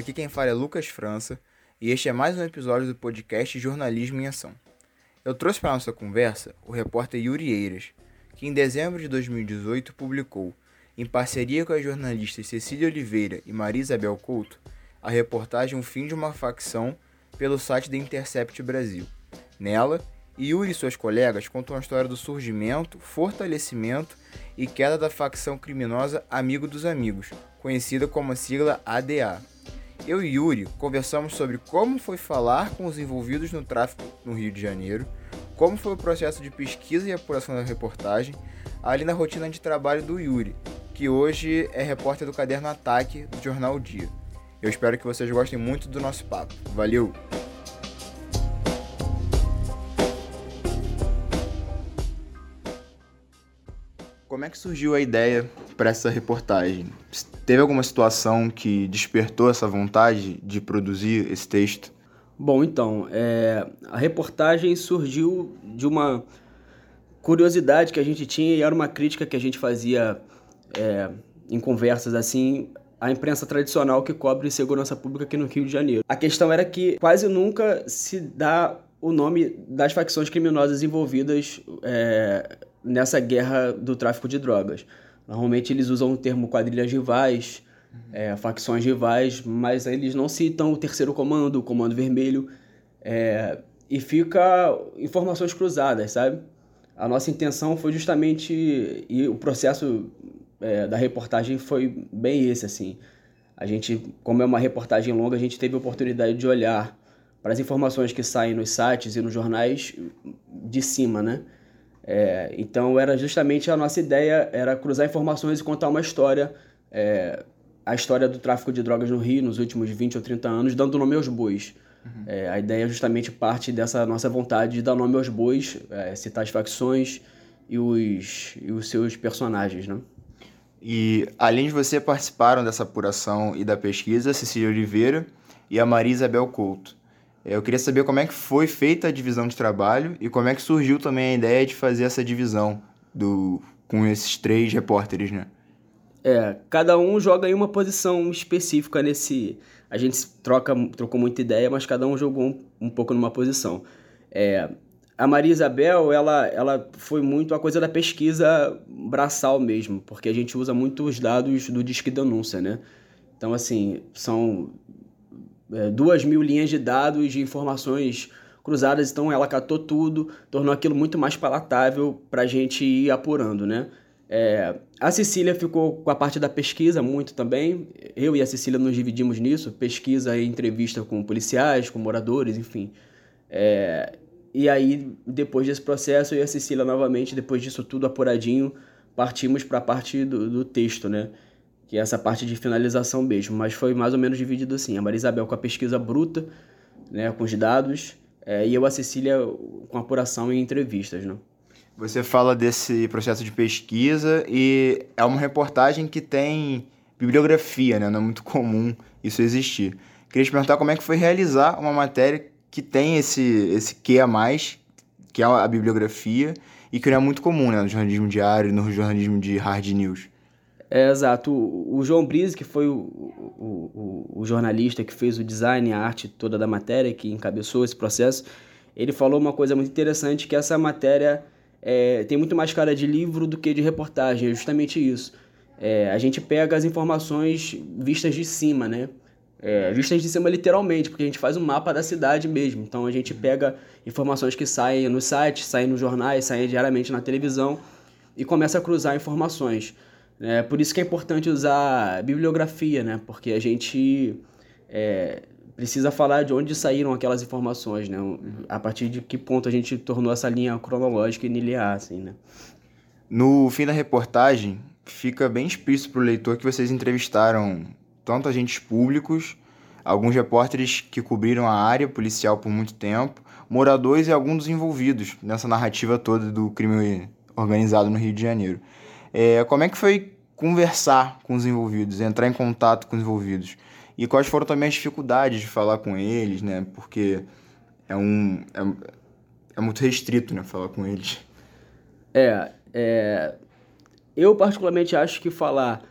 Aqui quem fala é Lucas França e este é mais um episódio do podcast Jornalismo em Ação. Eu trouxe para nossa conversa o repórter Yuri Eiras, que em dezembro de 2018 publicou, em parceria com as jornalistas Cecília Oliveira e Maria Isabel Couto, a reportagem O Fim de uma Facção pelo site da Intercept Brasil. Nela, Yuri e suas colegas contam a história do surgimento, fortalecimento e queda da facção criminosa Amigo dos Amigos, conhecida como a sigla ADA. Eu e Yuri conversamos sobre como foi falar com os envolvidos no tráfico no Rio de Janeiro, como foi o processo de pesquisa e apuração da reportagem, ali na rotina de trabalho do Yuri, que hoje é repórter do caderno Ataque do jornal o Dia. Eu espero que vocês gostem muito do nosso papo. Valeu! Como é que surgiu a ideia para essa reportagem? Teve alguma situação que despertou essa vontade de produzir esse texto? Bom, então, é, a reportagem surgiu de uma curiosidade que a gente tinha e era uma crítica que a gente fazia é, em conversas assim à imprensa tradicional que cobre segurança pública aqui no Rio de Janeiro. A questão era que quase nunca se dá o nome das facções criminosas envolvidas é, nessa guerra do tráfico de drogas. Normalmente eles usam o termo quadrilhas rivais, é, facções rivais, mas eles não citam o terceiro comando, o comando vermelho, é, e fica informações cruzadas, sabe? A nossa intenção foi justamente, e o processo é, da reportagem foi bem esse, assim. A gente, como é uma reportagem longa, a gente teve a oportunidade de olhar para as informações que saem nos sites e nos jornais de cima, né? É, então era justamente a nossa ideia era cruzar informações e contar uma história, é, a história do tráfico de drogas no Rio nos últimos 20 ou 30 anos, dando nome aos bois. Uhum. É, a ideia justamente parte dessa nossa vontade de dar nome aos bois, é, citar as facções e os, e os seus personagens, né? E além de você participaram dessa apuração e da pesquisa, Cecília Oliveira e a Maria Isabel Couto. É, eu queria saber como é que foi feita a divisão de trabalho e como é que surgiu também a ideia de fazer essa divisão do, com esses três repórteres, né? É, cada um joga em uma posição específica nesse. A gente troca, trocou muita ideia, mas cada um jogou um, um pouco numa posição. É, a Maria Isabel, ela, ela foi muito a coisa da pesquisa braçal mesmo, porque a gente usa muito os dados do Disque Denúncia, né? Então, assim, são duas mil linhas de dados de informações cruzadas, então ela catou tudo, tornou aquilo muito mais palatável para a gente ir apurando, né? É, a Cecília ficou com a parte da pesquisa muito também. Eu e a Cecília nos dividimos nisso, pesquisa e entrevista com policiais, com moradores, enfim. É, e aí, depois desse processo, eu e a Cecília novamente, depois disso tudo apuradinho, partimos para a parte do, do texto, né? Que é essa parte de finalização mesmo, mas foi mais ou menos dividido assim, a Maria Isabel com a pesquisa bruta, né, com os dados, é, e eu a Cecília com a apuração e entrevistas, né. Você fala desse processo de pesquisa e é uma reportagem que tem bibliografia, né, não é muito comum isso existir. Queria te perguntar como é que foi realizar uma matéria que tem esse, esse que a mais, que é a bibliografia, e que não é muito comum né, no jornalismo diário no jornalismo de hard news. É, exato. O, João Brise, que foi o, o, o, jornalista que fez o design, a arte toda da matéria, que encabeçou esse processo, ele falou uma coisa muito interessante, que essa matéria é, tem muito mais cara de livro do que de reportagem, é justamente isso. É, a gente pega as informações vistas de cima, né? É, vistas de cima literalmente, porque a gente faz um mapa da cidade mesmo. Então a gente pega informações que saem no site, saem nos jornais, saem diariamente na televisão e começa a cruzar informações. É, por isso que é importante usar bibliografia, né? Porque a gente é, precisa falar de onde saíram aquelas informações, né? A partir de que ponto a gente tornou essa linha cronológica e linear, assim, né? No fim da reportagem, fica bem explícito para o leitor que vocês entrevistaram tanto agentes públicos, alguns repórteres que cobriram a área policial por muito tempo, moradores e alguns dos envolvidos nessa narrativa toda do crime organizado no Rio de Janeiro. É, como é que foi conversar com os envolvidos, entrar em contato com os envolvidos? E quais foram também as dificuldades de falar com eles, né? Porque é um é, é muito restrito, né, falar com eles. É, é, eu particularmente acho que falar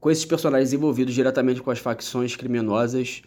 com esses personagens envolvidos diretamente com as facções criminosas,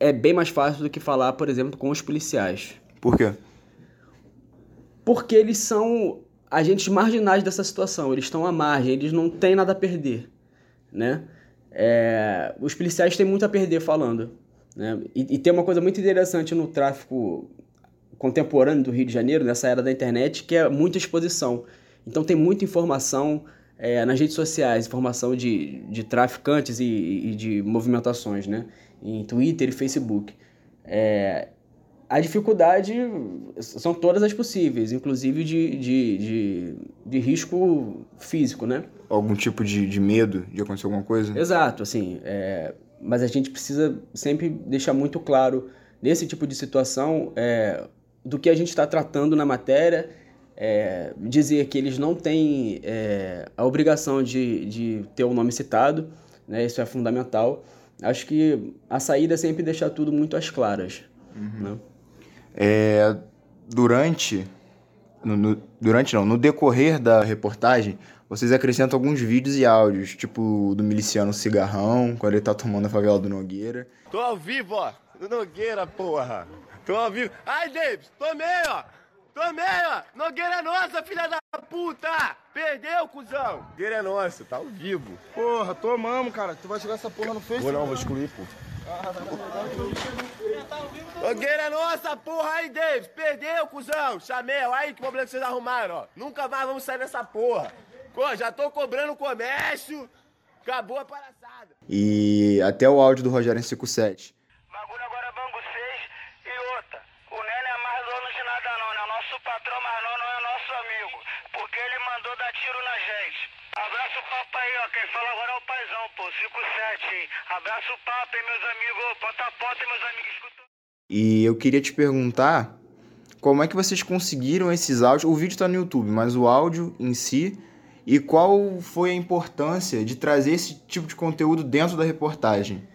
é bem mais fácil do que falar, por exemplo, com os policiais. Por quê? Porque eles são agentes marginais dessa situação, eles estão à margem, eles não têm nada a perder, né? É, os policiais têm muito a perder falando, né? E, e, tem uma coisa muito interessante no tráfico contemporâneo do Rio de Janeiro, nessa era da internet, que é muita exposição. Então tem muita informação é, nas redes sociais, informação de, de traficantes e, e de movimentações, né? Em Twitter e Facebook. É, a dificuldade são todas as possíveis, inclusive de, de, de, de risco físico, né? Algum tipo de, de medo de acontecer alguma coisa? Exato, assim. É, mas a gente precisa sempre deixar muito claro, nesse tipo de situação, é, do que a gente está tratando na matéria, é, dizer que eles não têm é, a obrigação de, de ter o nome citado, né? Isso é fundamental. Acho que a saída é sempre deixar tudo muito às claras, uhum. né? É, durante, no, no, durante não, no decorrer da reportagem, vocês acrescentam alguns vídeos e áudios, tipo do miliciano Cigarrão, quando ele tá tomando a favela do Nogueira. Tô ao vivo, ó, do Nogueira, porra. Tô ao vivo. Ai, Davis, tomei, ó. Tomei, ó. Nogueira é nossa, filha da puta. Perdeu, cuzão. Nogueira é nossa, tá ao vivo. Porra, tomamos, cara. Tu vai jogar essa porra no Facebook? Vou não, vou excluir, pô. Fogueira é nossa, porra aí, Davis. Perdeu, cuzão. Chamei, aí que problema que vocês arrumaram, ó. Nunca mais vamos sair dessa porra. Pô, já tô cobrando o comércio. Acabou a palhaçada. E até o áudio do Rogério em 57. 557. Abraço o papo, hein, meus amigos? Bota a porta, meus amigos. E eu queria te perguntar como é que vocês conseguiram esses áudios. O vídeo está no YouTube, mas o áudio em si. E qual foi a importância de trazer esse tipo de conteúdo dentro da reportagem?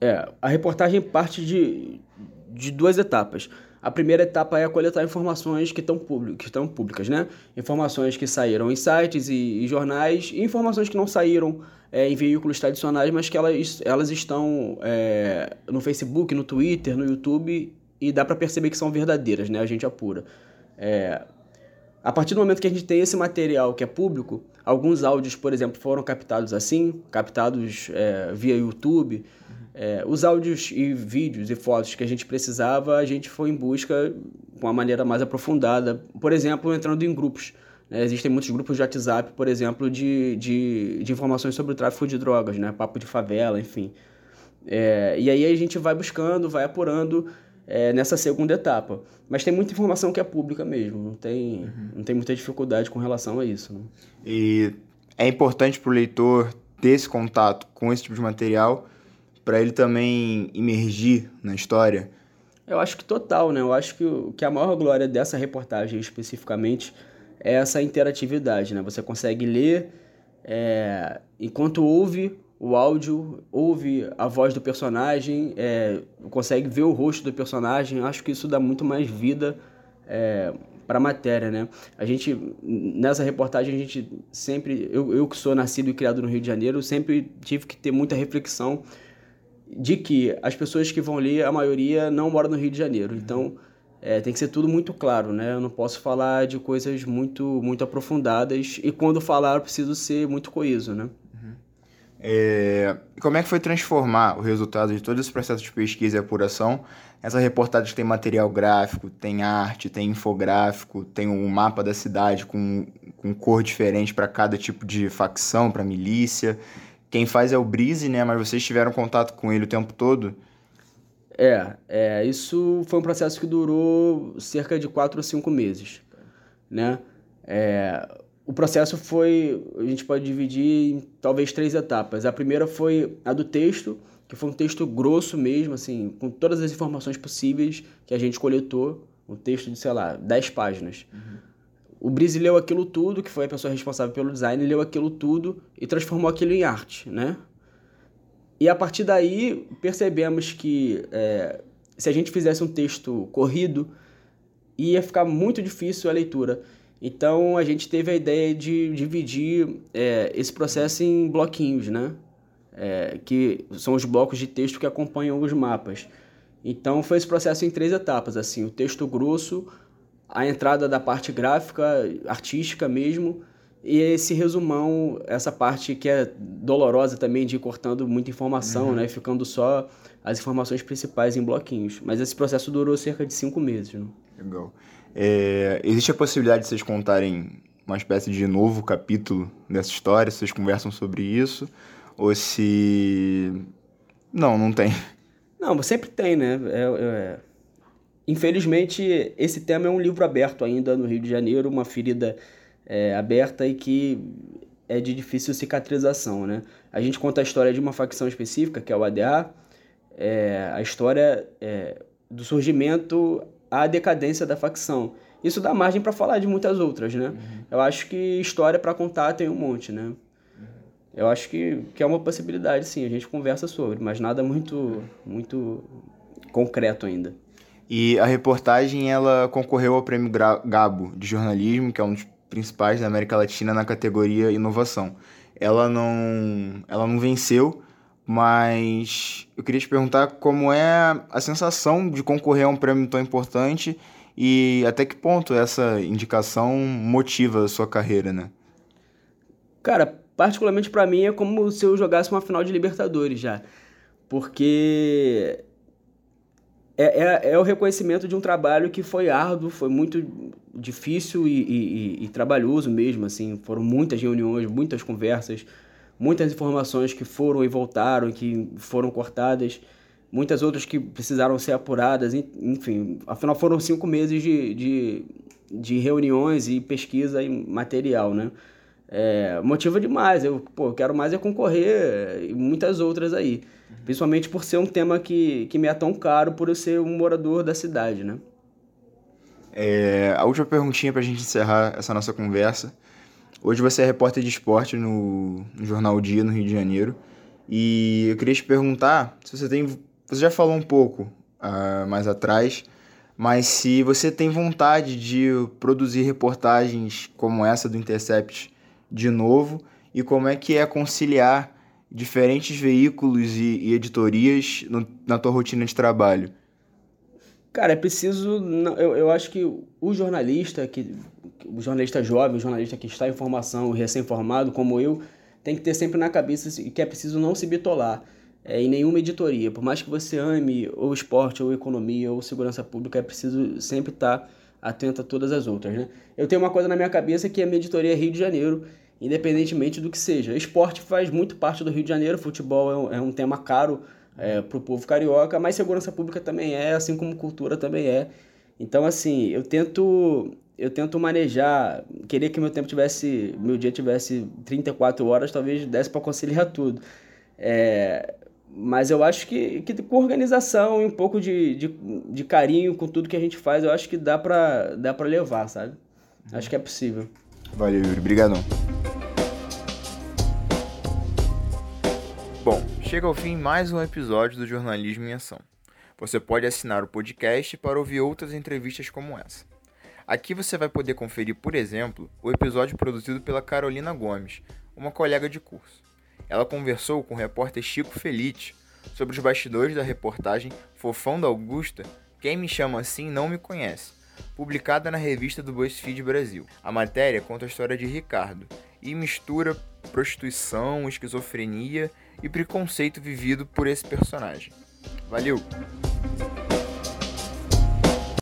É, a reportagem parte de, de duas etapas. A primeira etapa é coletar informações que estão, estão públicas, né? Informações que saíram em sites e, e jornais, e informações que não saíram é, em veículos tradicionais, mas que elas, elas estão é, no Facebook, no Twitter, no YouTube, e dá para perceber que são verdadeiras, né? A gente apura. É, a partir do momento que a gente tem esse material que é público, alguns áudios, por exemplo, foram captados assim, captados é, via YouTube, é, os áudios e vídeos e fotos que a gente precisava, a gente foi em busca com uma maneira mais aprofundada. Por exemplo, entrando em grupos. Né? Existem muitos grupos de WhatsApp, por exemplo, de, de, de informações sobre o tráfico de drogas, né? papo de favela, enfim. É, e aí a gente vai buscando, vai apurando é, nessa segunda etapa. Mas tem muita informação que é pública mesmo, não tem, uhum. não tem muita dificuldade com relação a isso. Né? E é importante para o leitor ter esse contato com esse tipo de material para ele também imergir na história? Eu acho que total, né? Eu acho que, que a maior glória dessa reportagem especificamente é essa interatividade, né? Você consegue ler é, enquanto ouve o áudio, ouve a voz do personagem, é, consegue ver o rosto do personagem. Acho que isso dá muito mais vida é, para a matéria, né? A gente nessa reportagem a gente sempre, eu, eu que sou nascido e criado no Rio de Janeiro, sempre tive que ter muita reflexão de que as pessoas que vão ler, a maioria não mora no Rio de Janeiro. Uhum. Então, é, tem que ser tudo muito claro, né? Eu não posso falar de coisas muito, muito aprofundadas e quando falar eu preciso ser muito coeso, né? É, como é que foi transformar o resultado de todo esse processo de pesquisa e apuração? Essa reportagem tem material gráfico, tem arte, tem infográfico, tem um mapa da cidade com, com cor diferente para cada tipo de facção, para milícia. Quem faz é o Brise, né? Mas vocês tiveram contato com ele o tempo todo? É, é, isso foi um processo que durou cerca de quatro ou cinco meses, né? É, o processo foi, a gente pode dividir em talvez três etapas. A primeira foi a do texto, que foi um texto grosso mesmo, assim, com todas as informações possíveis que a gente coletou, um texto de, sei lá, 10 páginas. Uhum. O Brise leu aquilo tudo, que foi a pessoa responsável pelo design, leu aquilo tudo e transformou aquilo em arte, né? E a partir daí percebemos que é, se a gente fizesse um texto corrido, ia ficar muito difícil a leitura. Então a gente teve a ideia de dividir é, esse processo em bloquinhos, né? É, que são os blocos de texto que acompanham os mapas. Então foi esse processo em três etapas, assim, o texto grosso, a entrada da parte gráfica, artística mesmo, e esse resumão, essa parte que é dolorosa também de ir cortando muita informação, uhum. né? Ficando só as informações principais em bloquinhos. Mas esse processo durou cerca de cinco meses. Né? Legal. É, existe a possibilidade de vocês contarem uma espécie de novo capítulo dessa história? Vocês conversam sobre isso? Ou se. Não, não tem. Não, sempre tem, né? É, é... Infelizmente, esse tema é um livro aberto ainda no Rio de Janeiro, uma ferida é, aberta e que é de difícil cicatrização, né? A gente conta a história de uma facção específica, que é o ADA, é, a história é, do surgimento à decadência da facção. Isso dá margem para falar de muitas outras, né? Uhum. Eu acho que história para contar tem um monte, né? Uhum. Eu acho que, que é uma possibilidade, sim. A gente conversa sobre, mas nada muito, muito concreto ainda. E a reportagem, ela concorreu ao Prêmio Gabo de Jornalismo, que é um dos principais da América Latina na categoria inovação. Ela não, ela não venceu, mas eu queria te perguntar como é a sensação de concorrer a um prêmio tão importante e até que ponto essa indicação motiva a sua carreira, né? Cara, particularmente para mim é como se eu jogasse uma final de Libertadores já. Porque é, é, é, o reconhecimento de um trabalho que foi árduo, foi muito difícil e, e, e, trabalhoso mesmo, assim, foram muitas reuniões, muitas conversas, muitas informações que foram e voltaram, que foram cortadas, muitas outras que precisaram ser apuradas, enfim, afinal foram cinco meses de, de, de reuniões e pesquisa e material, né? É, motiva demais, eu pô, quero mais é concorrer e muitas outras aí. Principalmente por ser um tema que, que me é tão caro por eu ser um morador da cidade, né? É, a última perguntinha para a gente encerrar essa nossa conversa. Hoje você é repórter de esporte no, Jornal Dia, no Rio de Janeiro. E eu queria te perguntar se você tem. Você já falou um pouco uh, mais atrás, mas se você tem vontade de produzir reportagens como essa do Intercept de novo e como é que é conciliar diferentes veículos e, e editorias no, na tua rotina de trabalho? Cara, é preciso. Eu, eu acho que o jornalista, que, o jornalista jovem, o jornalista que está em formação, recém-formado, como eu, tem que ter sempre na cabeça que é preciso não se bitolar é, em nenhuma editoria. Por mais que você ame ou esporte, ou economia, ou segurança pública, é preciso sempre estar atento a todas as outras. Né? Eu tenho uma coisa na minha cabeça que a minha editoria é Rio de Janeiro independentemente do que seja. Esporte faz muito parte do Rio de Janeiro, futebol é um, é um tema caro é, para o povo carioca, mas segurança pública também é, assim como cultura também é. Então, assim, eu tento eu tento manejar, queria que meu tempo tivesse, meu dia tivesse 34 horas, talvez desse para conciliar tudo. É, mas eu acho que, que com organização e um pouco de, de, de carinho com tudo que a gente faz, eu acho que dá para dá pra levar, sabe? Acho que é possível. Valeu, Yuri. Obrigadão. Bom, chega ao fim mais um episódio do Jornalismo em Ação. Você pode assinar o podcast para ouvir outras entrevistas como essa. Aqui você vai poder conferir, por exemplo, o episódio produzido pela Carolina Gomes, uma colega de curso. Ela conversou com o repórter Chico Felite sobre os bastidores da reportagem Fofão da Augusta, Quem Me Chama Assim Não Me Conhece, publicada na revista do BuzzFeed Brasil. A matéria conta a história de Ricardo e mistura prostituição, esquizofrenia e preconceito vivido por esse personagem. Valeu!